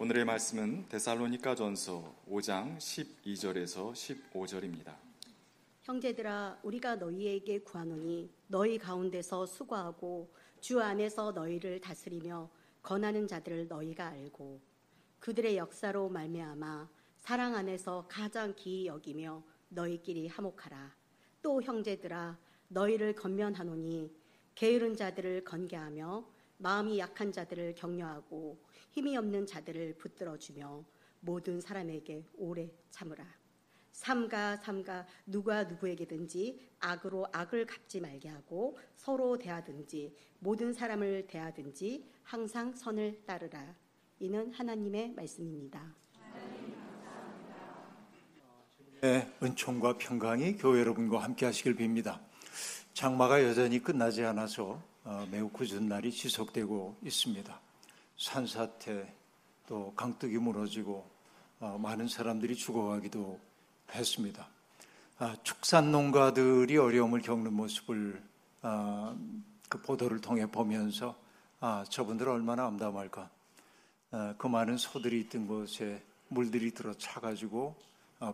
오늘의 말씀은 데살로니가 전서 5장 12절에서 15절입니다. 형제들아 우리가 너희에게 구하노니 너희 가운데서 수고하고 주 안에서 너희를 다스리며 권하는 자들을 너희가 알고 그들의 역사로 말미암아 사랑 안에서 가장 기이 여기며 너희끼리 화목하라 또 형제들아 너희를 건면하노니 게으른 자들을 건개하며 마음이 약한 자들을 격려하고 힘이 없는 자들을 붙들어 주며 모든 사람에게 오래 참으라. 삼가 삼가 누가 누구에게든지 악으로 악을 갚지 말게 하고 서로 대하든지 모든 사람을 대하든지 항상 선을 따르라. 이는 하나님의 말씀입니다. 네, 은총과 평강이 교회 여러분과 함께 하시길 빕니다. 장마가 여전히 끝나지 않아서 어, 매우 굳은 날이 지속되고 있습니다. 산사태 또 강둑이 무너지고 어, 많은 사람들이 죽어가기도 했습니다. 아, 축산 농가들이 어려움을 겪는 모습을 아, 그 보도를 통해 보면서 아, 저분들 얼마나 암담할까. 그 많은 소들이 있던 곳에 물들이 들어 차가지고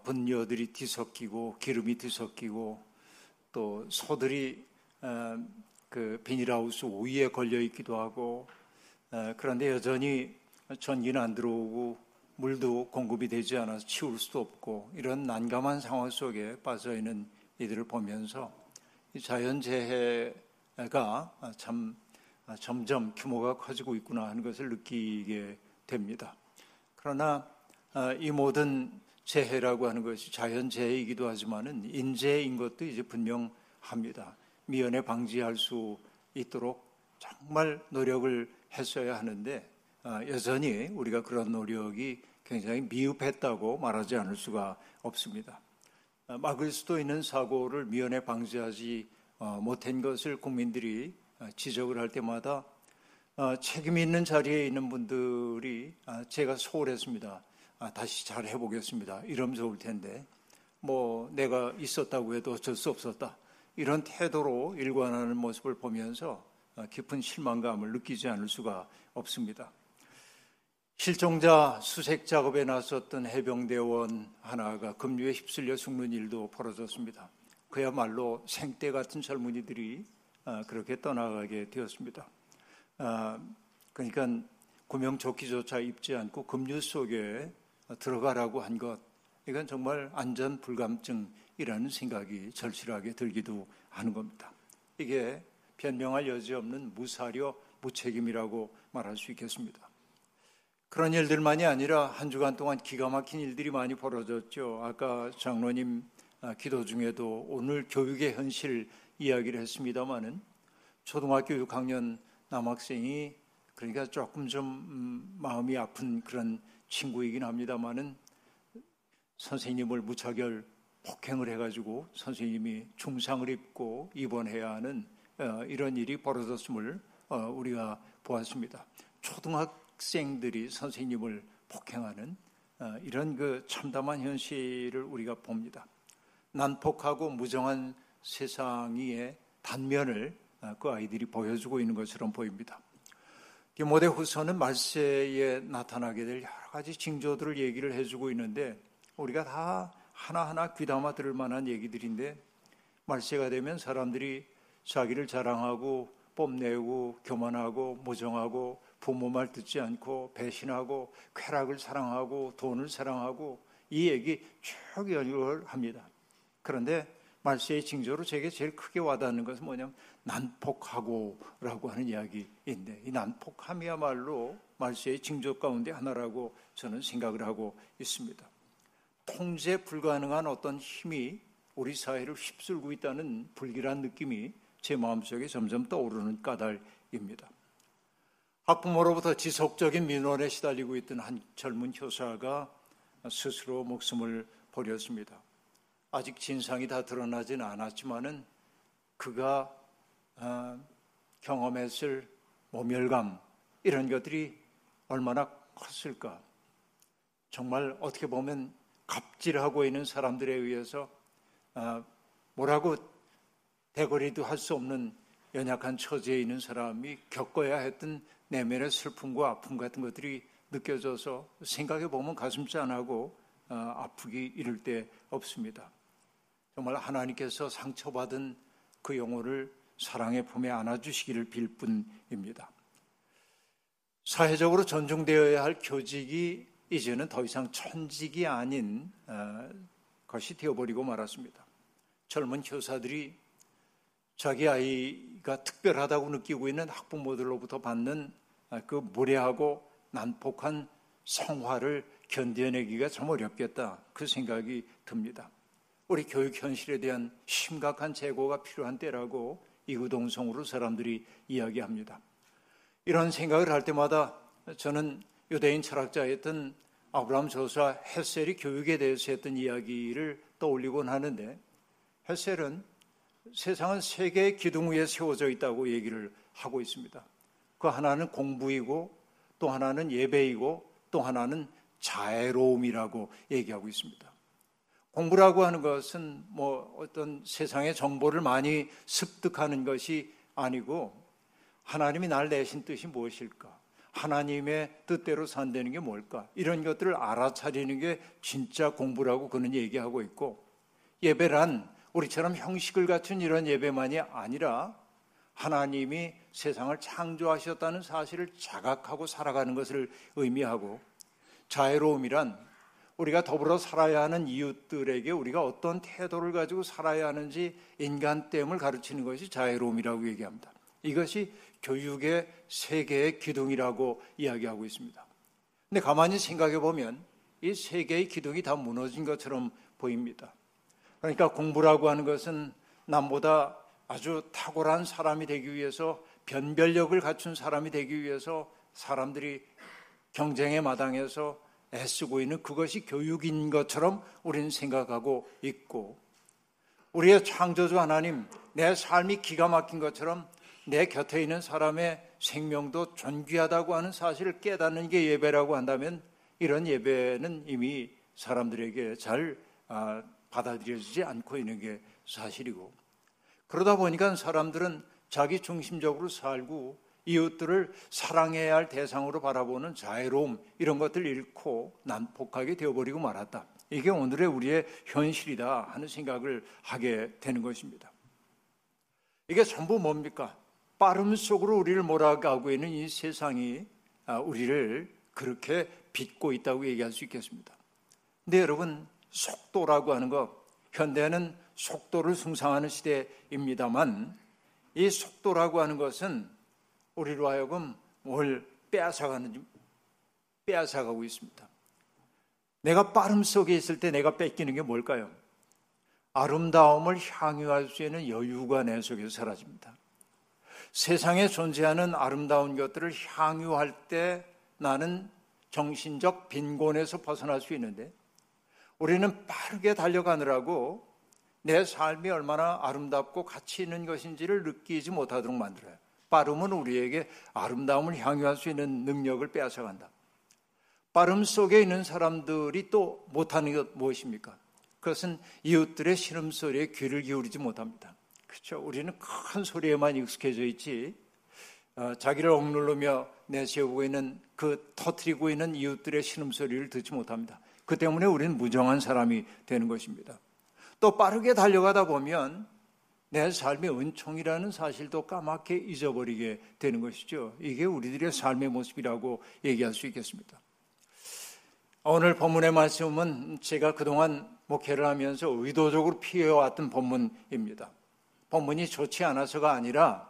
분녀들이 뒤섞이고 기름이 뒤섞이고 또 소들이 그 비닐하우스 위에 걸려 있기도 하고 그런데 여전히 전기는 안 들어오고 물도 공급이 되지 않아서 치울 수도 없고 이런 난감한 상황 속에 빠져 있는 이들을 보면서 자연재해가 참 점점 규모가 커지고 있구나 하는 것을 느끼게 됩니다. 그러나 이 모든 재해라고 하는 것이 자연재해이기도 하지만은 인재인 것도 이제 분명합니다. 미연에 방지할 수 있도록 정말 노력을 했어야 하는데 아, 여전히 우리가 그런 노력이 굉장히 미흡했다고 말하지 않을 수가 없습니다. 아, 수도 있는 사고를 미연에 방지하지 어, 못한 것을 국민들이 아, 지적을 할 때마다 책임 있는 자리에 있는 분들이 제가 소홀했습니다. 다시 잘 해보겠습니다. 이러면 좋을 텐데 뭐 내가 있었다고 해도 어쩔 수 없었다. 이런 태도로 일관하는 모습을 보면서 깊은 실망감을 느끼지 않을 수가 없습니다. 실종자 수색 작업에 나섰던 해병대원 하나가 급류에 휩쓸려 죽는 일도 벌어졌습니다. 그야말로 생떼 같은 젊은이들이 아, 그렇게 떠나가게 되었습니다. 아, 그러니까 구명조끼조차 입지 않고 급류 속에 들어가라고 한 것, 이건 정말 안전 불감증 이라는 생각이 절실하게 들기도 하는 겁니다. 이게 변명할 여지 없는 무사려 무책임이라고 말할 수 있겠습니다. 그런 일들만이 아니라 한 주간 동안 기가 막힌 일들이 많이 벌어졌죠. 아까 장로님 아, 기도 중에도 오늘 교육의 현실 이야기를 했습니다마는 초등학교 6학년 남학생이 그러니까 조금 좀 음, 마음이 아픈 그런 친구이긴 합니다마는 선생님을 무차결 폭행을 해가지고 선생님이 중상을 입고 입원해야 하는 어, 이런 일이 벌어졌음을 어, 우리가 보았습니다. 초등학생들이 선생님을 폭행하는 어, 이런 그 참담한 현실을 우리가 봅니다. 난폭하고 무정한 세상의 단면을 그 아이들이 보여주고 있는 것처럼 보입니다. 디모데 후서는 말세에 나타나게 될 여러 가지 징조들을 얘기를 해주고 있는데 우리가 다 하나하나 귀담아 들을 만한 얘기들인데 말세가 되면 사람들이 자기를 자랑하고 뽐내고 교만하고 모정하고 부모 말 듣지 않고 배신하고 쾌락을 사랑하고 돈을 사랑하고 이 얘기 쭉 연구를 합니다. 그런데 말세의 징조로 제게 제일 크게 와닿는 것은 뭐냐면 난폭하고라고 하는 이야기인데 이 난폭함이야말로 말세의 징조 가운데 하나라고 저는 생각을 하고 있습니다. 통제 불가능한 어떤 힘이 우리 사회를 휩쓸고 있다는 불길한 느낌이 제 마음속에 점점 떠오르는 까닭입니다. 학부모로부터 지속적인 민원에 시달리고 있던 한 젊은 효사가 스스로 목숨을 버렸습니다. 아직 진상이 다 드러나진 않았지만은 그가 어, 경험했을 모멸감 이런 것들이 얼마나 컸을까. 정말 어떻게 보면 갑질하고 있는 사람들에 의해서 아, 뭐라고 대거리도 할 수 없는 연약한 처지에 있는 사람이 겪어야 했던 내면의 슬픔과 아픔 같은 것들이 느껴져서 생각해 보면 가슴 짠하고 어, 아프기 이를 데 없습니다. 정말 하나님께서 상처받은 그 영혼을 사랑의 품에 안아주시기를 빌 뿐입니다. 사회적으로 존중되어야 할 교직이 이제는 더 이상 천직이 아닌 어, 것이 되어버리고 말았습니다. 젊은 교사들이 자기 아이가 특별하다고 느끼고 있는 학부모들로부터 받는 어, 그 무례하고 난폭한 성화를 견뎌내기가 참 어렵겠다. 그 생각이 듭니다. 우리 교육 현실에 대한 심각한 재고가 필요한 때라고 이구동성으로 사람들이 이야기합니다. 이런 생각을 할 때마다 저는 유대인 철학자였던 아브라함 조사 헬셀이 교육에 대해서 했던 이야기를 떠올리곤 하는데 헬셀은 세상은 세 개의 기둥 위에 세워져 있다고 얘기를 하고 있습니다. 그 하나는 공부이고 또 하나는 예배이고 또 하나는 자애로움이라고 얘기하고 있습니다. 공부라고 하는 것은 뭐 어떤 세상의 정보를 많이 습득하는 것이 아니고 하나님이 날 내신 뜻이 무엇일까? 하나님의 뜻대로 산다는 게 뭘까? 이런 것들을 알아차리는 게 진짜 공부라고 그는 얘기하고 있고 예배란 우리처럼 형식을 갖춘 이런 예배만이 아니라 하나님이 세상을 창조하셨다는 사실을 자각하고 살아가는 것을 의미하고 자애로움이란 우리가 더불어 살아야 하는 이웃들에게 우리가 어떤 태도를 가지고 살아야 하는지 인간됨을 가르치는 것이 자애로움이라고 얘기합니다. 이것이 교육의 세계의 기둥이라고 이야기하고 있습니다. 근데 가만히 생각해 보면 이 세계의 기둥이 다 무너진 것처럼 보입니다. 그러니까 공부라고 하는 것은 남보다 아주 탁월한 사람이 되기 위해서 변별력을 갖춘 사람이 되기 위해서 사람들이 경쟁의 마당에서 애쓰고 있는 그것이 교육인 것처럼 우리는 생각하고 있고 우리의 창조주 하나님 내 삶이 기가 막힌 것처럼 내 곁에 있는 사람의 생명도 존귀하다고 하는 사실을 깨닫는 게 예배라고 한다면 이런 예배는 이미 사람들에게 잘 아, 받아들여지지 않고 있는 게 사실이고 그러다 보니까 사람들은 자기 중심적으로 살고 이웃들을 사랑해야 할 대상으로 바라보는 자애로움 이런 것들 잃고 난폭하게 되어버리고 말았다. 이게 오늘의 우리의 현실이다 하는 생각을 하게 되는 것입니다. 이게 전부 뭡니까? 빠름 속으로 우리를 몰아가고 있는 이 세상이 아, 우리를 그렇게 빚고 있다고 얘기할 수 있겠습니다. 근데 여러분, 속도라고 하는 것, 현대는 속도를 숭상하는 시대입니다만 이 속도라고 하는 것은 우리로 하여금 뭘 빼앗아가는지 빼앗아가고 있습니다. 내가 빠름 속에 있을 때 내가 뺏기는 게 뭘까요? 아름다움을 향유할 수 있는 여유가 내 속에서 사라집니다. 세상에 존재하는 아름다운 것들을 향유할 때 나는 정신적 빈곤에서 벗어날 수 있는데 우리는 빠르게 달려가느라고 내 삶이 얼마나 아름답고 가치 있는 것인지를 느끼지 못하도록 만들어요. 빠름은 우리에게 아름다움을 향유할 수 있는 능력을 빼앗아간다. 빠름 속에 있는 사람들이 또 못하는 것 무엇입니까? 그것은 이웃들의 신음소리에 귀를 기울이지 못합니다. 그렇죠? 우리는 큰 소리에만 익숙해져 있지, 어, 자기를 억누르며 내세우고 있는 그 터트리고 있는 이웃들의 신음소리를 듣지 못합니다. 그 때문에 우리는 무정한 사람이 되는 것입니다. 또 빠르게 달려가다 보면 내 삶의 은총이라는 사실도 까맣게 잊어버리게 되는 것이죠. 이게 우리들의 삶의 모습이라고 얘기할 수 있겠습니다. 오늘 본문의 말씀은 제가 그동안 목회를 하면서 의도적으로 피해왔던 본문입니다. 본문이 좋지 않아서가 아니라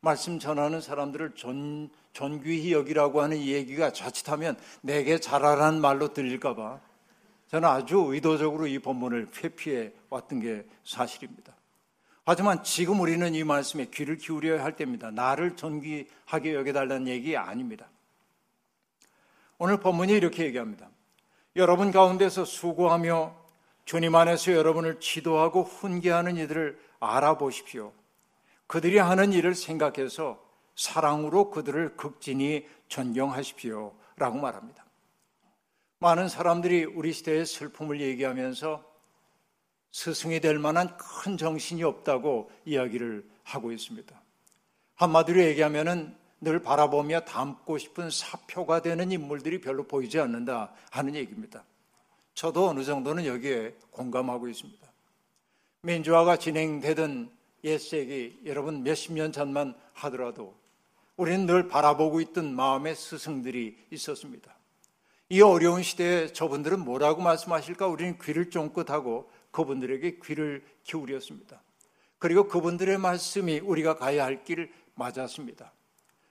말씀 전하는 사람들을 존, 존귀히 여기라고 하는 이 얘기가 자칫하면 내게 잘하라는 말로 들릴까봐 저는 아주 의도적으로 이 본문을 회피해 왔던 게 사실입니다. 하지만 지금 우리는 이 말씀에 귀를 기울여야 할 때입니다. 나를 존귀하게 여겨달라는 얘기 아닙니다. 오늘 본문이 이렇게 얘기합니다. 여러분 가운데서 수고하며 주님 안에서 여러분을 지도하고 훈계하는 이들을 알아보십시오. 그들이 하는 일을 생각해서 사랑으로 그들을 극진히 존경하십시오. 라고 말합니다. 많은 사람들이 우리 시대의 슬픔을 얘기하면서 스승이 될 만한 큰 정신이 없다고 이야기를 하고 있습니다. 한마디로 얘기하면은 늘 바라보며 담고 싶은 사표가 되는 인물들이 별로 보이지 않는다 하는 얘기입니다. 저도 어느 정도는 여기에 공감하고 있습니다. 민주화가 진행되던 옛세기 여러분 몇십 년 전만 하더라도 우리는 늘 바라보고 있던 마음의 스승들이 있었습니다. 이 어려운 시대에 저분들은 뭐라고 말씀하실까 우리는 귀를 쫑긋하고 그분들에게 귀를 기울였습니다. 그리고 그분들의 말씀이 우리가 가야 할 길 맞았습니다.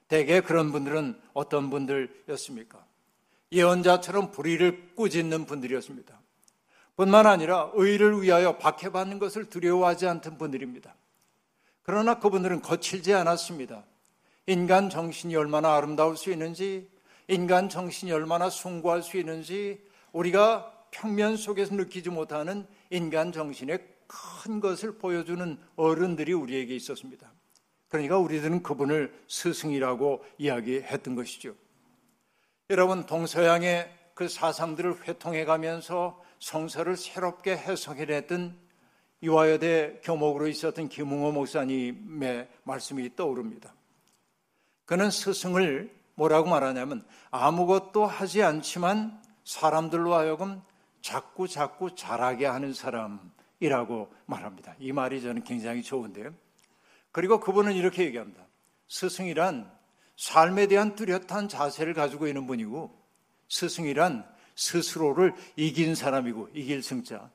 대개 그런 분들은 어떤 분들이었습니까? 예언자처럼 불의를 꾸짖는 분들이었습니다. 뿐만 아니라 의를 위하여 박해받는 것을 두려워하지 않던 분들입니다. 그러나 그분들은 거칠지 않았습니다. 인간 정신이 얼마나 아름다울 수 있는지, 인간 정신이 얼마나 숭고할 수 있는지, 우리가 평면 속에서 느끼지 못하는 인간 정신의 큰 것을 보여주는 어른들이 우리에게 있었습니다. 그러니까 우리들은 그분을 스승이라고 이야기했던 것이죠. 여러분, 동서양의 그 사상들을 회통해 가면서 성서를 새롭게 해석해냈던 유아여대 교목으로 있었던 김웅호 목사님의 말씀이 떠오릅니다. 그는 스승을 뭐라고 말하냐면 아무것도 하지 않지만 사람들로 하여금 자꾸 자꾸 잘하게 하는 사람이라고 말합니다. 이 말이 저는 굉장히 좋은데요. 그리고 그분은 이렇게 얘기합니다. 스승이란 삶에 대한 뚜렷한 자세를 가지고 있는 분이고 스승이란 스스로를 이긴 사람이고 이길 승자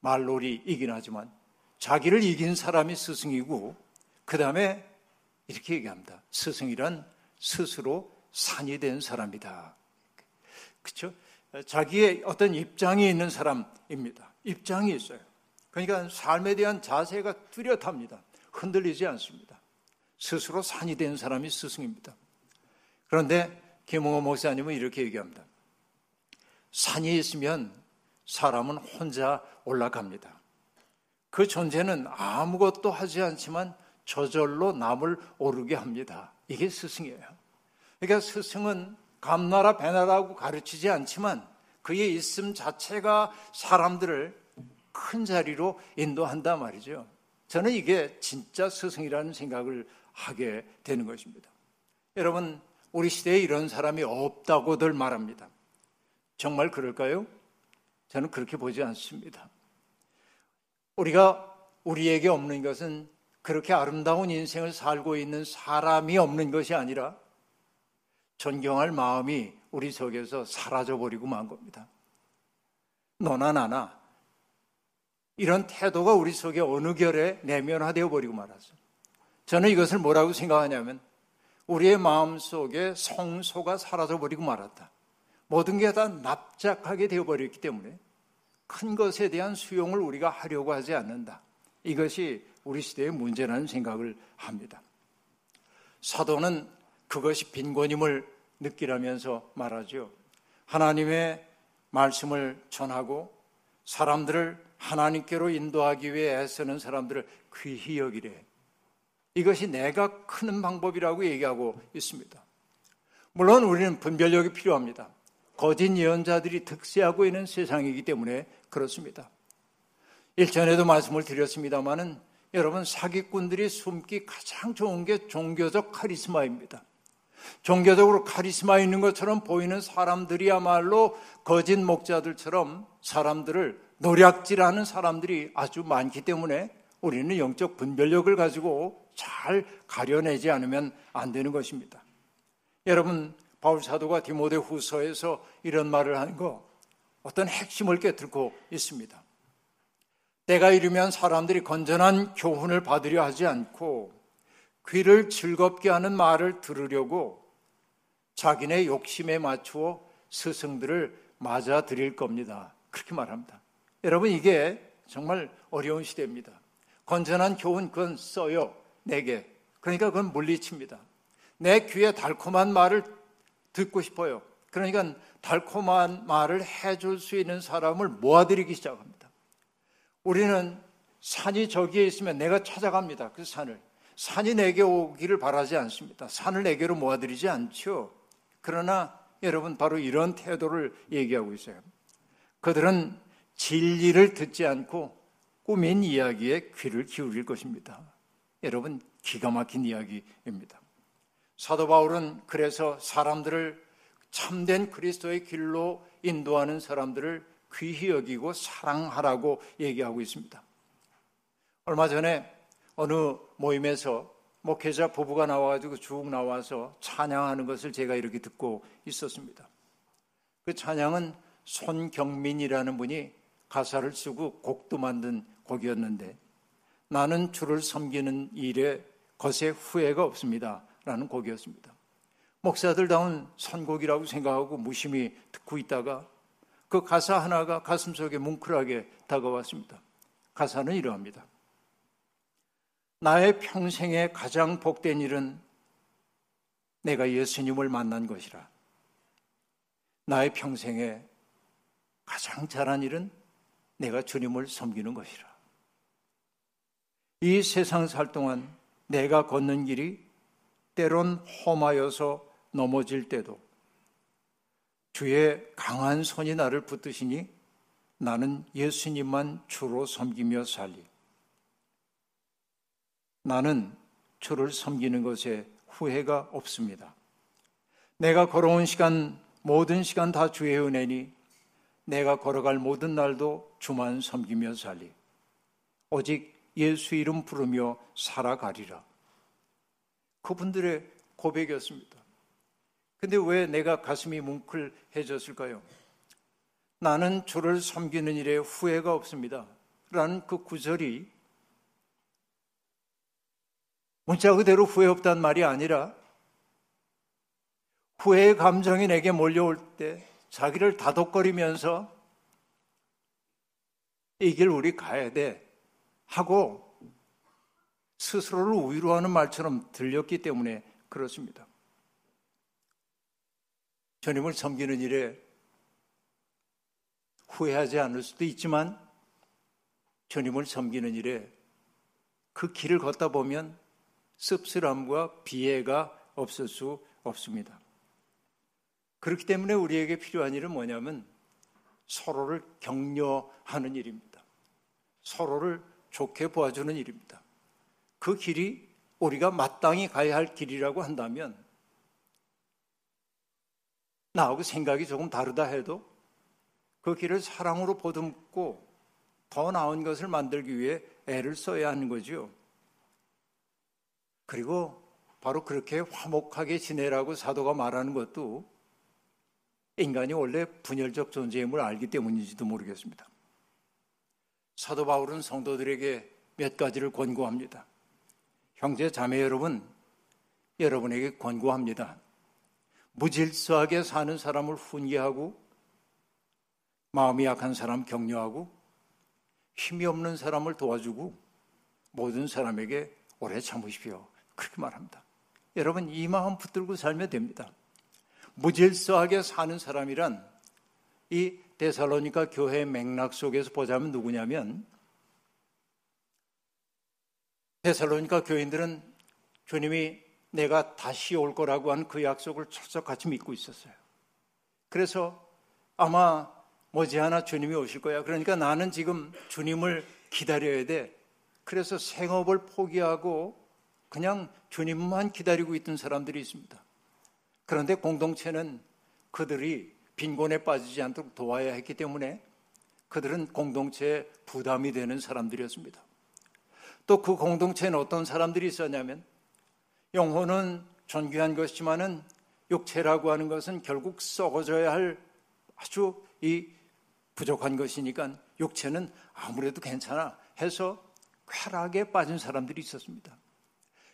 말놀이 이긴 하지만 자기를 이긴 사람이 스승이고 그 다음에 이렇게 얘기합니다. 스승이란 스스로 산이 된 사람이다. 그렇죠? 자기의 어떤 입장이 있는 사람입니다. 입장이 있어요. 그러니까 삶에 대한 자세가 뚜렷합니다. 흔들리지 않습니다. 스스로 산이 된 사람이 스승입니다. 그런데 김홍호 목사님은 이렇게 얘기합니다. 산이 있으면 사람은 혼자 올라갑니다. 그 존재는 아무것도 하지 않지만 저절로 남을 오르게 합니다. 이게 스승이에요. 그러니까 스승은 감나라 배나라고 가르치지 않지만 그의 있음 자체가 사람들을 큰 자리로 인도한다 말이죠. 저는 이게 진짜 스승이라는 생각을 하게 되는 것입니다. 여러분, 우리 시대에 이런 사람이 없다고들 말합니다. 정말 그럴까요? 저는 그렇게 보지 않습니다. 우리가 우리에게 없는 것은 그렇게 아름다운 인생을 살고 있는 사람이 없는 것이 아니라 존경할 마음이 우리 속에서 사라져버리고 만 겁니다. 너나 나나 이런 태도가 우리 속에 어느 결에 내면화되어 버리고 말았어요. 저는 이것을 뭐라고 생각하냐면 우리의 마음 속에 성소가 사라져 버리고 말았다. 모든 게 다 납작하게 되어버렸기 때문에 큰 것에 대한 수용을 우리가 하려고 하지 않는다. 이것이 우리 시대의 문제라는 생각을 합니다. 사도는 그것이 빈곤임을 느끼라면서 말하죠. 하나님의 말씀을 전하고 사람들을 하나님께로 인도하기 위해 애쓰는 사람들을 귀히 여기래. 이것이 내가 크는 방법이라고 얘기하고 있습니다. 물론 우리는 분별력이 필요합니다. 거짓 예언자들이 득세하고 있는 세상이기 때문에 그렇습니다. 일전에도 말씀을 드렸습니다마는 여러분 사기꾼들이 숨기 가장 좋은 게 종교적 카리스마입니다. 종교적으로 카리스마 있는 것처럼 보이는 사람들이야말로 거짓 목자들처럼 사람들을 노략질하는 사람들이 아주 많기 때문에 우리는 영적 분별력을 가지고 잘 가려내지 않으면 안 되는 것입니다. 여러분 바울 사도가 디모데 후서에서 이런 말을 하는 거 어떤 핵심을 깨뜨리고 있습니다. 때가 이르면 사람들이 건전한 교훈을 받으려 하지 않고 귀를 즐겁게 하는 말을 들으려고 자기네 욕심에 맞추어 스승들을 맞아 드릴 겁니다. 그렇게 말합니다. 여러분 이게 정말 어려운 시대입니다. 건전한 교훈 그건 써요. 내게. 그러니까 그건 물리칩니다. 내 귀에 달콤한 말을 듣고 싶어요. 그러니까 달콤한 말을 해줄 수 있는 사람을 모아들이기 시작합니다. 우리는 산이 저기에 있으면 내가 찾아갑니다. 그 산을. 산이 내게 오기를 바라지 않습니다. 산을 내게로 모아들이지 않죠. 그러나 여러분 바로 이런 태도를 얘기하고 있어요. 그들은 진리를 듣지 않고 꾸민 이야기에 귀를 기울일 것입니다. 여러분 기가 막힌 이야기입니다. 사도 바울은 그래서 사람들을 참된 그리스도의 길로 인도하는 사람들을 귀히 여기고 사랑하라고 얘기하고 있습니다. 얼마 전에 어느 모임에서 목회자 부부가 나와가지고 쭉 나와서 찬양하는 것을 제가 이렇게 듣고 있었습니다. 그 찬양은 손경민이라는 분이 가사를 쓰고 곡도 만든 곡이었는데 나는 주를 섬기는 일에 것에 후회가 없습니다. 라는 곡이었습니다. 목사들다운 선곡이라고 생각하고 무심히 듣고 있다가 그 가사 하나가 가슴 속에 뭉클하게 다가왔습니다. 가사는 이러합니다. 나의 평생에 가장 복된 일은 내가 예수님을 만난 것이라. 나의 평생에 가장 잘한 일은 내가 주님을 섬기는 것이라. 이 세상 살 동안 내가 걷는 길이 때론 험하여서 넘어질 때도 주의 강한 손이 나를 붙드시니 나는 예수님만 주로 섬기며 살리. 나는 주를 섬기는 것에 후회가 없습니다. 내가 걸어온 시간, 모든 시간 다 주의 은혜니 내가 걸어갈 모든 날도 주만 섬기며 살리. 오직 예수 이름 부르며 살아가리라. 그분들의 고백이었습니다. 근데 왜 내가 가슴이 뭉클해졌을까요? 나는 주를 섬기는 일에 후회가 없습니다. 라는 그 구절이 문자 그대로 후회 없단 말이 아니라 후회의 감정이 내게 몰려올 때 자기를 다독거리면서 이 길 우리 가야 돼 하고 스스로를 위로하는 말처럼 들렸기 때문에 그렇습니다. 주님을 섬기는 일에 후회하지 않을 수도 있지만 주님을 섬기는 일에 그 길을 걷다 보면 씁쓸함과 비애가 없을 수 없습니다. 그렇기 때문에 우리에게 필요한 일은 뭐냐면 서로를 격려하는 일입니다. 서로를 좋게 보아주는 일입니다. 그 길이 우리가 마땅히 가야 할 길이라고 한다면 나하고 생각이 조금 다르다 해도 그 길을 사랑으로 보듬고 더 나은 것을 만들기 위해 애를 써야 하는 거죠. 그리고 바로 그렇게 화목하게 지내라고 사도가 말하는 것도 인간이 원래 분열적 존재임을 알기 때문인지도 모르겠습니다. 사도 바울은 성도들에게 몇 가지를 권고합니다. 형제 자매 여러분, 여러분에게 권고합니다. 무질서하게 사는 사람을 훈계하고 마음이 약한 사람 격려하고 힘이 없는 사람을 도와주고 모든 사람에게 오래 참으십시오. 그렇게 말합니다. 여러분 이 마음 붙들고 살면 됩니다. 무질서하게 사는 사람이란 이 데살로니가 교회 맥락 속에서 보자면 누구냐면 데살로니가 교인들은 주님이 내가 다시 올 거라고 한 그 약속을 철석같이 믿고 있었어요. 그래서 아마 머지않아 주님이 오실 거야. 그러니까 나는 지금 주님을 기다려야 돼. 그래서 생업을 포기하고 그냥 주님만 기다리고 있던 사람들이 있습니다. 그런데 공동체는 그들이 빈곤에 빠지지 않도록 도와야 했기 때문에 그들은 공동체에 부담이 되는 사람들이었습니다. 또 그 공동체는 어떤 사람들이 있었냐면 영혼은 존귀한 것이지만은 육체라고 하는 것은 결국 썩어져야 할 아주 이 부족한 것이니까 육체는 아무래도 괜찮아 해서 쾌락에 빠진 사람들이 있었습니다.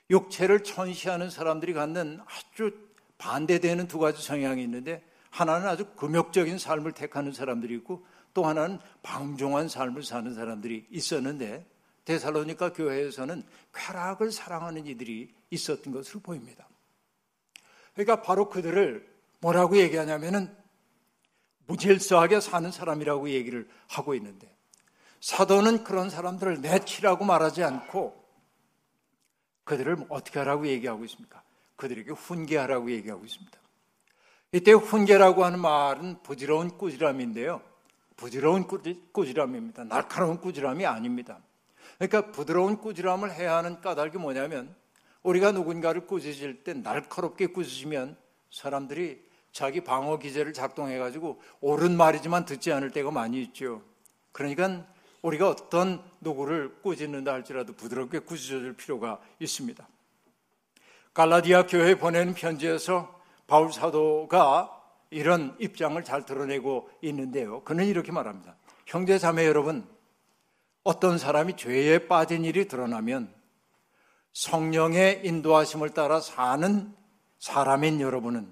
육체를 천시하는 사람들이 갖는 아주 반대되는 두 가지 성향이 있는데 하나는 아주 금욕적인 삶을 택하는 사람들이 있고 또 하나는 방종한 삶을 사는 사람들이 있었는데 데살로니카 교회에서는 쾌락을 사랑하는 이들이 있었던 것으로 보입니다. 그러니까 바로 그들을 뭐라고 얘기하냐면은 무질서하게 사는 사람이라고 얘기를 하고 있는데 사도는 그런 사람들을 내치라고 말하지 않고 그들을 어떻게 하라고 얘기하고 있습니까? 그들에게 훈계하라고 얘기하고 있습니다. 이때 훈계라고 하는 말은 부지러운 꾸지람인데요. 부지러운 꾸지람입니다. 날카로운 꾸지람이 아닙니다. 그러니까 부드러운 꾸지람을 해야 하는 까닭이 뭐냐면 우리가 누군가를 꾸짖을 때 날카롭게 꾸짖으면 사람들이 자기 방어 기제를 작동해 가지고 옳은 말이지만 듣지 않을 때가 많이 있죠. 그러니까 우리가 어떤 누구를 꾸짖는다 할지라도 부드럽게 꾸짖어 줄 필요가 있습니다. 갈라디아 교회에 보내는 편지에서 바울 사도가 이런 입장을 잘 드러내고 있는데요. 그는 이렇게 말합니다. 형제 자매 여러분, 어떤 사람이 죄에 빠진 일이 드러나면 성령의 인도하심을 따라 사는 사람인 여러분은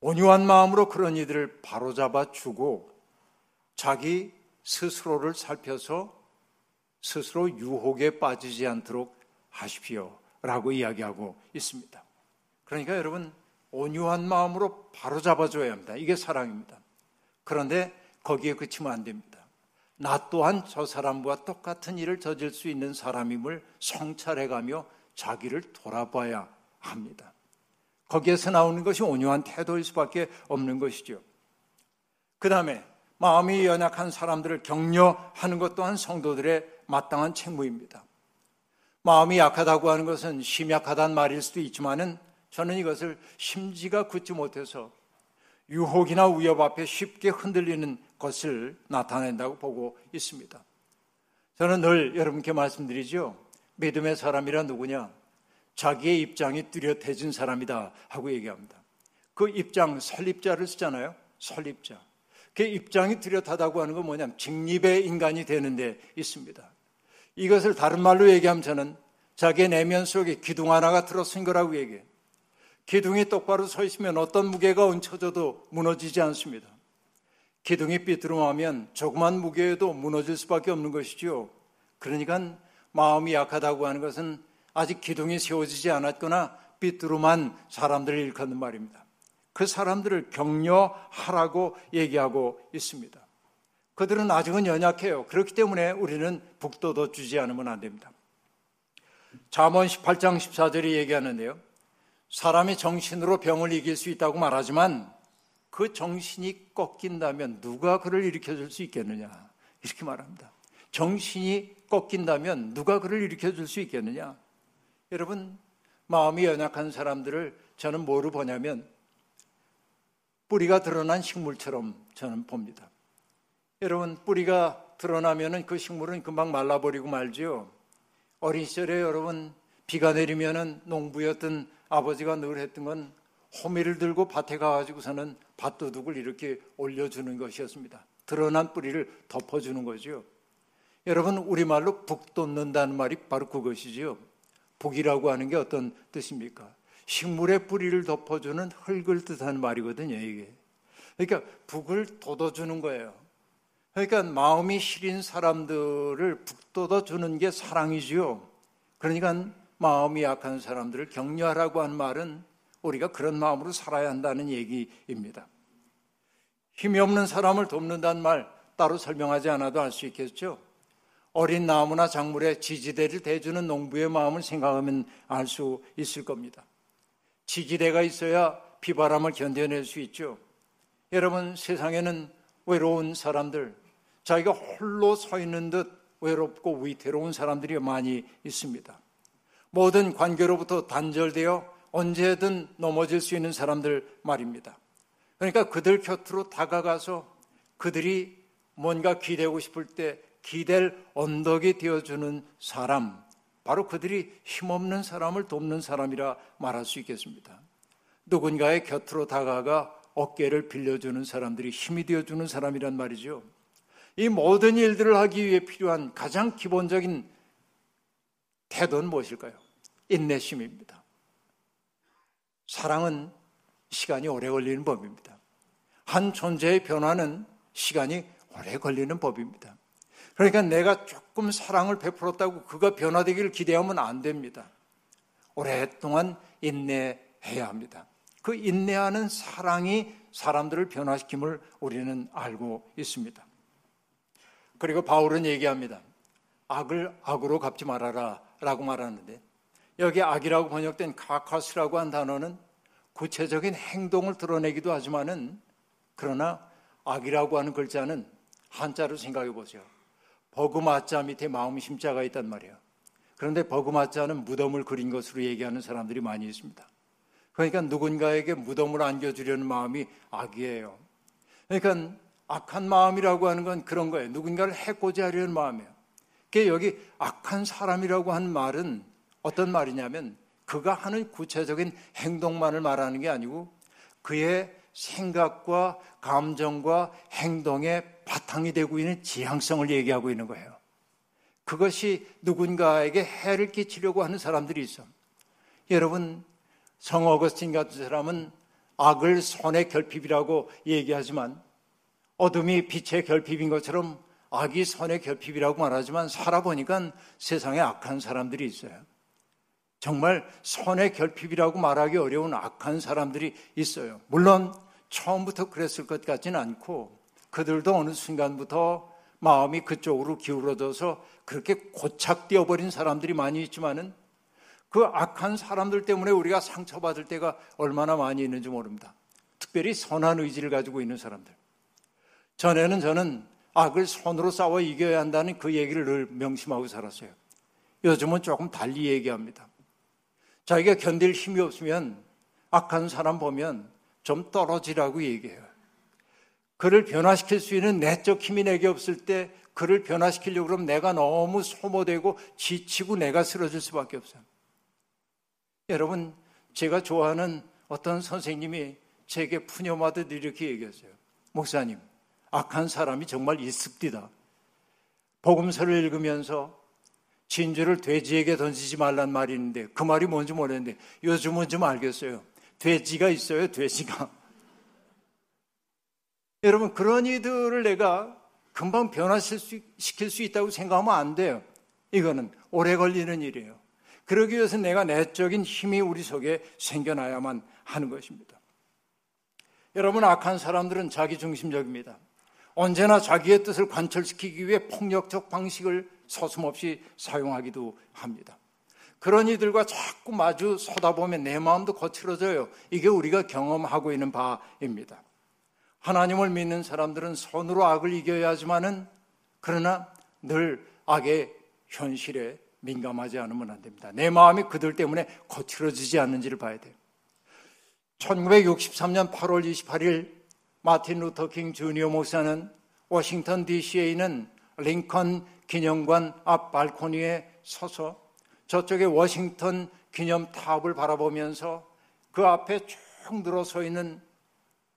온유한 마음으로 그런 이들을 바로잡아 주고 자기 스스로를 살펴서 스스로 유혹에 빠지지 않도록 하십시오. 라고 이야기하고 있습니다. 그러니까 여러분, 온유한 마음으로 바로잡아줘야 합니다. 이게 사랑입니다. 그런데 거기에 그치면 안 됩니다. 나 또한 저 사람과 똑같은 일을 저질 수 있는 사람임을 성찰해가며 자기를 돌아봐야 합니다. 거기에서 나오는 것이 온유한 태도일 수밖에 없는 것이죠. 그 다음에 마음이 연약한 사람들을 격려하는 것 또한 성도들의 마땅한 책무입니다. 마음이 약하다고 하는 것은 심약하다는 말일 수도 있지만은 저는 이것을 심지가 굳지 못해서 유혹이나 위협 앞에 쉽게 흔들리는 것을 나타낸다고 보고 있습니다. 저는 늘 여러분께 말씀드리죠. 믿음의 사람이란 누구냐? 자기의 입장이 뚜렷해진 사람이다 하고 얘기합니다. 그 입장 설립자를 쓰잖아요. 설립자. 그 입장이 뚜렷하다고 하는 건 뭐냐면 직립의 인간이 되는데 있습니다. 이것을 다른 말로 얘기하면 저는 자기의 내면 속에 기둥 하나가 들어선 거라고 얘기해요. 기둥이 똑바로 서 있으면 어떤 무게가 얹혀져도 무너지지 않습니다. 기둥이 삐뚤어하면 조그만 무게에도 무너질 수밖에 없는 것이죠. 그러니까 마음이 약하다고 하는 것은 아직 기둥이 세워지지 않았거나 삐뚤어만 사람들을 일컫는 말입니다. 그 사람들을 격려하라고 얘기하고 있습니다. 그들은 아직은 연약해요. 그렇기 때문에 우리는 북돋워 주지 않으면 안 됩니다. 잠언 18장 14절이 얘기하는데요. 사람이 정신으로 병을 이길 수 있다고 말하지만 그 정신이 꺾인다면 누가 그를 일으켜 줄 수 있겠느냐. 이렇게 말합니다. 정신이 꺾인다면 누가 그를 일으켜 줄 수 있겠느냐. 여러분, 마음이 연약한 사람들을 저는 뭐로 보냐면 뿌리가 드러난 식물처럼 저는 봅니다. 여러분, 뿌리가 드러나면은 그 식물은 금방 말라버리고 말지요. 어린 시절에 여러분, 비가 내리면은 농부였던 아버지가 늘 했던 건 호미를 들고 밭에 가가지고서는 밭도둑을 이렇게 올려주는 것이었습니다. 드러난 뿌리를 덮어주는 거죠. 여러분, 우리말로 북 돋는다는 말이 바로 그것이지요. 북이라고 하는 게 어떤 뜻입니까? 식물의 뿌리를 덮어주는 흙을 뜻하는 말이거든요, 이게. 그러니까 북을 돋아주는 거예요. 그러니까 마음이 시린 사람들을 북돋아주는 게 사랑이지요. 그러니까 마음이 약한 사람들을 격려하라고 하는 말은 우리가 그런 마음으로 살아야 한다는 얘기입니다. 힘이 없는 사람을 돕는다는 말 따로 설명하지 않아도 알 수 있겠죠. 어린 나무나 작물에 지지대를 대주는 농부의 마음을 생각하면 알 수 있을 겁니다. 지지대가 있어야 비바람을 견뎌낼 수 있죠. 여러분, 세상에는 외로운 사람들, 자기가 홀로 서 있는 듯 외롭고 위태로운 사람들이 많이 있습니다. 모든 관계로부터 단절되어 언제든 넘어질 수 있는 사람들 말입니다. 그러니까 그들 곁으로 다가가서 그들이 뭔가 기대고 싶을 때 기댈 언덕이 되어주는 사람, 바로 그들이 힘없는 사람을 돕는 사람이라 말할 수 있겠습니다. 누군가의 곁으로 다가가 어깨를 빌려주는 사람들이 힘이 되어주는 사람이란 말이죠. 이 모든 일들을 하기 위해 필요한 가장 기본적인 태도는 무엇일까요? 인내심입니다. 사랑은 시간이 오래 걸리는 법입니다. 한 존재의 변화는 시간이 오래 걸리는 법입니다. 그러니까 내가 조금 사랑을 베풀었다고 그가 변화되기를 기대하면 안 됩니다. 오랫동안 인내해야 합니다. 그 인내하는 사랑이 사람들을 변화시킴을 우리는 알고 있습니다. 그리고 바울은 얘기합니다. 악을 악으로 갚지 말아라 라고 말하는데 여기 악이라고 번역된 카카스라고 한 단어는 구체적인 행동을 드러내기도 하지만은 그러나 악이라고 하는 글자는 한자로 생각해 보세요. 버그마자 밑에 마음 심자가 있단 말이에요. 그런데 않은 무덤을 그린 것으로 얘기하는 사람들이 많이 있습니다. 그러니까 누군가에게 무덤을 안겨주려는 마음이 악이에요. 그러니까 악한 마음이라고 하는 건 그런 거예요. 누군가를 해코지 하려는 마음이에요. 그 여기 악한 사람이라고 하는 말은 어떤 말이냐면 그가 하는 구체적인 행동만을 말하는 게 아니고 그의 생각과 감정과 행동의 바탕이 되고 있는 지향성을 얘기하고 있는 거예요. 그것이 누군가에게 해를 끼치려고 하는 사람들이 있어. 여러분, 성 어거스틴 같은 사람은 악을 선의 결핍이라고 얘기하지만 어둠이 빛의 결핍인 것처럼 악이 선의 결핍이라고 말하지만 살아보니까 세상에 악한 사람들이 있어요. 정말 선의 결핍이라고 말하기 어려운 악한 사람들이 있어요. 물론 처음부터 그랬을 것 같지는 않고 그들도 어느 순간부터 마음이 그쪽으로 기울어져서 그렇게 고착되어 버린 사람들이 많이 있지만은 그 악한 사람들 때문에 우리가 상처받을 때가 얼마나 많이 있는지 모릅니다. 특별히 선한 의지를 가지고 있는 사람들. 전에는 저는 악을 손으로 싸워 이겨야 한다는 그 얘기를 늘 명심하고 살았어요. 요즘은 조금 달리 얘기합니다. 자기가 견딜 힘이 없으면 악한 사람 보면 좀 떨어지라고 얘기해요. 그를 변화시킬 수 있는 내적 힘이 내게 없을 때 그를 변화시키려고 그러면 내가 너무 소모되고 지치고 내가 쓰러질 수밖에 없어요. 여러분, 제가 좋아하는 어떤 선생님이 제게 푸념하듯 이렇게 얘기했어요. 목사님, 악한 사람이 정말 있습니다. 복음서를 읽으면서 진주를 돼지에게 던지지 말란 말이 있는데 그 말이 뭔지 모르는데 요즘은 좀 알겠어요. 돼지가 있어요, 돼지가. 여러분, 그런 이들을 내가 금방 변화시킬 수 있다고 생각하면 안 돼요. 이거는 오래 걸리는 일이에요. 그러기 위해서 내가 내적인 힘이 우리 속에 생겨나야만 하는 것입니다. 여러분, 악한 사람들은 자기 중심적입니다. 언제나 자기의 뜻을 관철시키기 위해 폭력적 방식을 서슴없이 사용하기도 합니다. 그런 이들과 자꾸 마주 서다 보면 내 마음도 거칠어져요. 이게 우리가 경험하고 있는 바입니다. 하나님을 믿는 사람들은 선으로 악을 이겨야 하지만은 그러나 늘 악의 현실에 민감하지 않으면 안 됩니다. 내 마음이 그들 때문에 거칠어지지 않는지를 봐야 돼요. 1963년 8월 28일 마틴 루터 킹 주니어 목사는 워싱턴 DC에 있는 링컨 기념관 앞 발코니에 서서 저쪽에 워싱턴 기념탑을 바라보면서 그 앞에 쭉 들어서 있는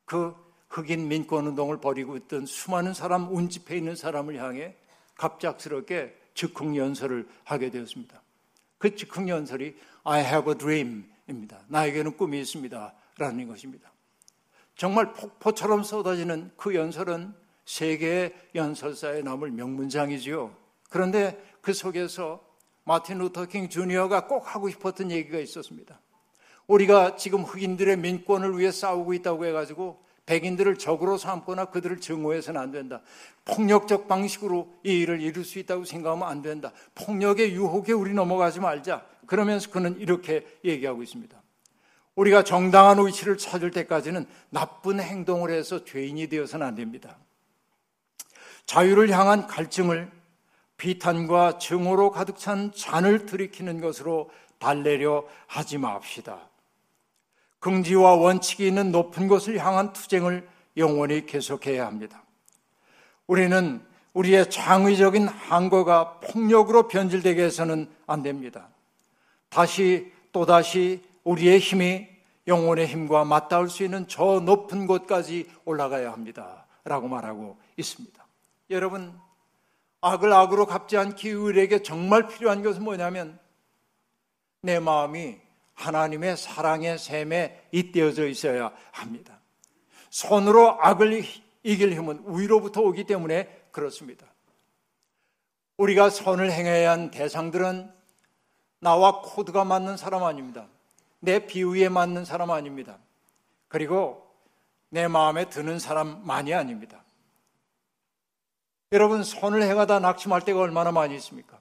그 흑인 민권 운동을 벌이고 있던 수많은 사람 운집해 있는 사람을 향해 갑작스럽게 즉흥 연설을 하게 되었습니다. 그 즉흥 연설이 I have a dream입니다. 나에게는 꿈이 있습니다. 라는 것입니다. 정말 폭포처럼 쏟아지는 그 연설은 세계의 연설사에 남을 명문장이지요. 그런데 그 속에서 마틴 루터 킹 주니어가 꼭 하고 싶었던 얘기가 있었습니다. 우리가 지금 흑인들의 민권을 위해 싸우고 있다고 해가지고 백인들을 적으로 삼거나 그들을 증오해서는 안 된다. 폭력적 방식으로 이 일을 이룰 수 있다고 생각하면 안 된다. 폭력의 유혹에 우리 넘어가지 말자. 그러면서 그는 이렇게 얘기하고 있습니다. 우리가 정당한 위치를 찾을 때까지는 나쁜 행동을 해서 죄인이 되어서는 안 됩니다. 자유를 향한 갈증을 비탄과 증오로 가득 찬 잔을 들이키는 것으로 달래려 하지 맙시다. 긍지와 원칙이 있는 높은 곳을 향한 투쟁을 영원히 계속해야 합니다. 우리는 우리의 창의적인 항거가 폭력으로 변질되게 해서는 안 됩니다. 다시 또다시 우리의 힘이 영혼의 힘과 맞닿을 수 있는 저 높은 곳까지 올라가야 합니다. 라고 말하고 있습니다. 여러분, 악을 악으로 갚지 않기 우리에게 정말 필요한 것은 뭐냐면 내 마음이 하나님의 사랑의 샘에 잇대어져 있어야 합니다. 손으로 악을 이길 힘은 위로부터 오기 때문에 그렇습니다. 우리가 선을 행해야 한 대상들은 나와 코드가 맞는 사람 아닙니다. 내 비위에 맞는 사람 아닙니다. 그리고 내 마음에 드는 사람만이 아닙니다. 여러분, 손을 행하다 낙심할 때가 얼마나 많이 있습니까?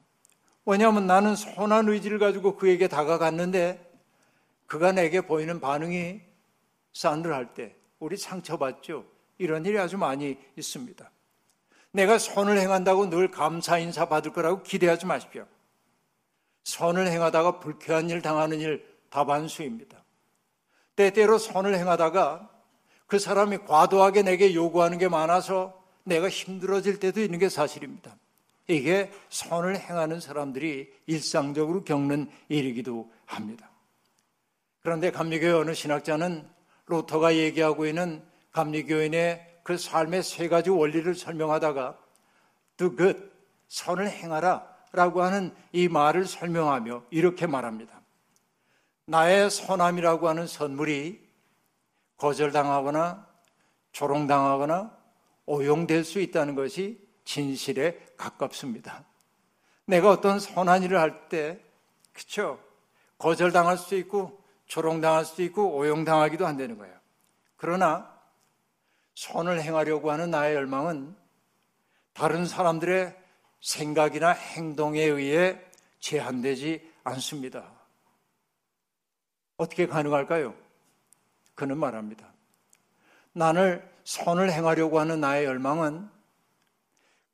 왜냐하면 나는 선한 의지를 가지고 그에게 다가갔는데 그가 내게 보이는 반응이 싸늘할 때 우리 상처받죠. 이런 일이 아주 많이 있습니다. 내가 선을 행한다고 늘 감사 인사 받을 거라고 기대하지 마십시오. 선을 행하다가 불쾌한 일 당하는 일 다반수입니다. 때때로 선을 행하다가 그 사람이 과도하게 내게 요구하는 게 많아서 내가 힘들어질 때도 있는 게 사실입니다. 이게 선을 행하는 사람들이 일상적으로 겪는 일이기도 합니다. 그런데 감리교회 어느 신학자는 로터가 얘기하고 있는 감리교인의 그 삶의 세 가지 원리를 설명하다가 do good, 선을 행하라 라고 하는 이 말을 설명하며 이렇게 말합니다. 나의 선함이라고 하는 선물이 거절당하거나 조롱당하거나 오용될 수 있다는 것이 진실에 가깝습니다. 내가 어떤 선한 일을 할 때, 그쵸? 거절당할 수도 있고, 조롱당할 수도 있고, 오용당하기도 한다는 거예요. 그러나, 선을 행하려고 하는 나의 열망은 다른 사람들의 생각이나 행동에 의해 제한되지 않습니다. 어떻게 가능할까요? 그는 말합니다. 나를 선을 행하려고 하는 나의 열망은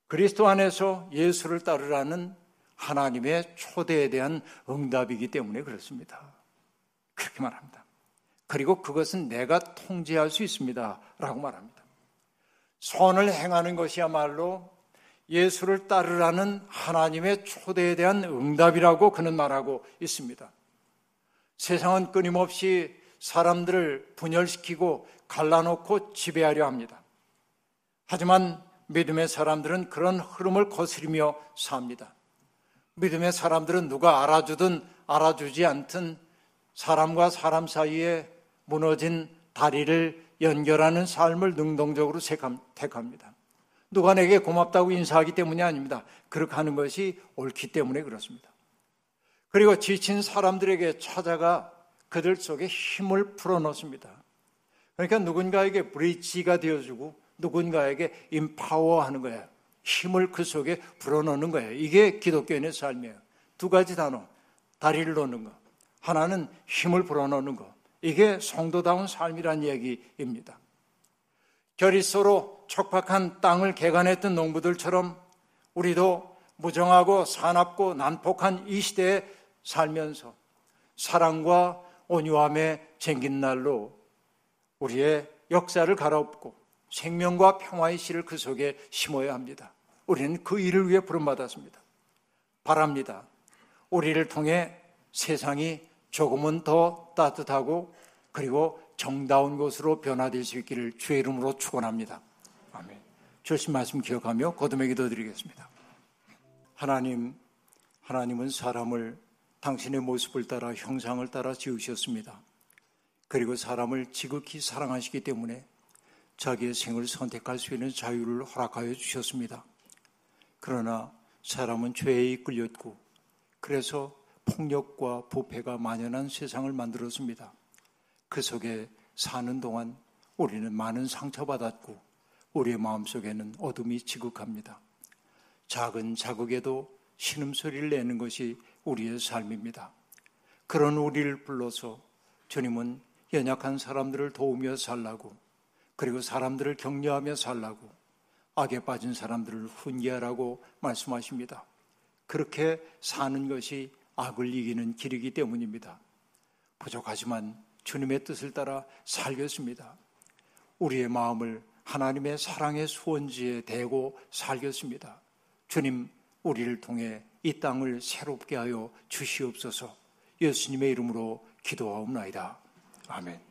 그리스도 안에서 예수를 따르라는 하나님의 초대에 대한 응답이기 때문에 그렇습니다. 그렇게 말합니다. 그리고 그것은 내가 통제할 수 있습니다. 라고 말합니다. 선을 행하는 것이야말로 예수를 따르라는 하나님의 초대에 대한 응답이라고 그는 말하고 있습니다. 세상은 끊임없이 사람들을 분열시키고 갈라놓고 지배하려 합니다. 하지만 믿음의 사람들은 그런 흐름을 거스리며 삽니다. 믿음의 사람들은 누가 알아주든 알아주지 않든 사람과 사람 사이에 무너진 다리를 연결하는 삶을 능동적으로 택합니다. 누가 내게 고맙다고 인사하기 때문이 아닙니다. 그렇게 하는 것이 옳기 때문에 그렇습니다. 그리고 지친 사람들에게 찾아가 그들 속에 힘을 풀어넣습니다. 그러니까 누군가에게 브리지가 되어주고 누군가에게 임파워하는 거예요. 힘을 그 속에 불어넣는 거예요. 이게 기독교인의 삶이에요. 두 가지 단어. 다리를 놓는 거. 하나는 힘을 불어넣는 거. 이게 성도다운 삶이란 얘기입니다. 결이 서로 척박한 땅을 개간했던 농부들처럼 우리도 무정하고 사납고 난폭한 이 시대에 살면서 사랑과 온유함에 쟁긴 날로 우리의 역사를 갈아엎고 생명과 평화의 씨를 그 속에 심어야 합니다. 우리는 그 일을 위해 부름받았습니다. 바랍니다. 우리를 통해 세상이 조금은 더 따뜻하고 그리고 정다운 곳으로 변화될 수 있기를 주의 이름으로 축원합니다. 아멘. 주신 말씀 기억하며 거듭의 기도 드리겠습니다. 하나님, 하나님은 사람을 당신의 모습을 따라 형상을 따라 지으셨습니다. 그리고 사람을 지극히 사랑하시기 때문에 자기의 생을 선택할 수 있는 자유를 허락하여 주셨습니다. 그러나 사람은 죄에 이끌렸고 그래서 폭력과 부패가 만연한 세상을 만들었습니다. 그 속에 사는 동안 우리는 많은 상처받았고 우리의 마음속에는 어둠이 지극합니다. 작은 자극에도 신음소리를 내는 것이 우리의 삶입니다. 그런 우리를 불러서 주님은 연약한 사람들을 도우며 살라고 그리고 사람들을 격려하며 살라고 악에 빠진 사람들을 훈계하라고 말씀하십니다. 그렇게 사는 것이 악을 이기는 길이기 때문입니다. 부족하지만 주님의 뜻을 따라 살겠습니다. 우리의 마음을 하나님의 사랑의 수원지에 대고 살겠습니다. 주님, 우리를 통해 이 땅을 새롭게 하여 주시옵소서 예수님의 이름으로 기도하옵나이다. 아멘.